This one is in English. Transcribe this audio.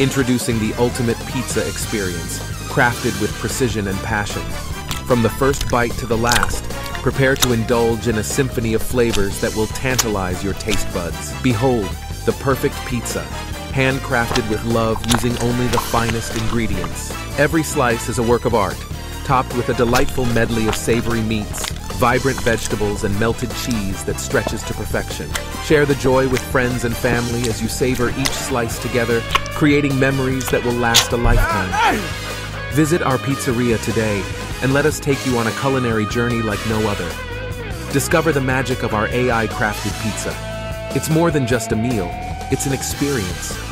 Introducing the ultimate pizza experience, crafted with precision and passion. From the first bite to the last, prepare to indulge in a symphony of flavors that will tantalize your taste buds. Behold, the perfect pizza, handcrafted with love using only the finest ingredients. Every slice is a work of art, topped with a delightful medley of savory meats, vibrant vegetables, and melted cheese that stretches to perfection. Share the joy with friends and family as you savor each slice together, creating memories that will last a lifetime. Visit our pizzeria today and let us take you on a culinary journey like no other. Discover the magic of our AI crafted pizza. It's more than just a meal, it's an experience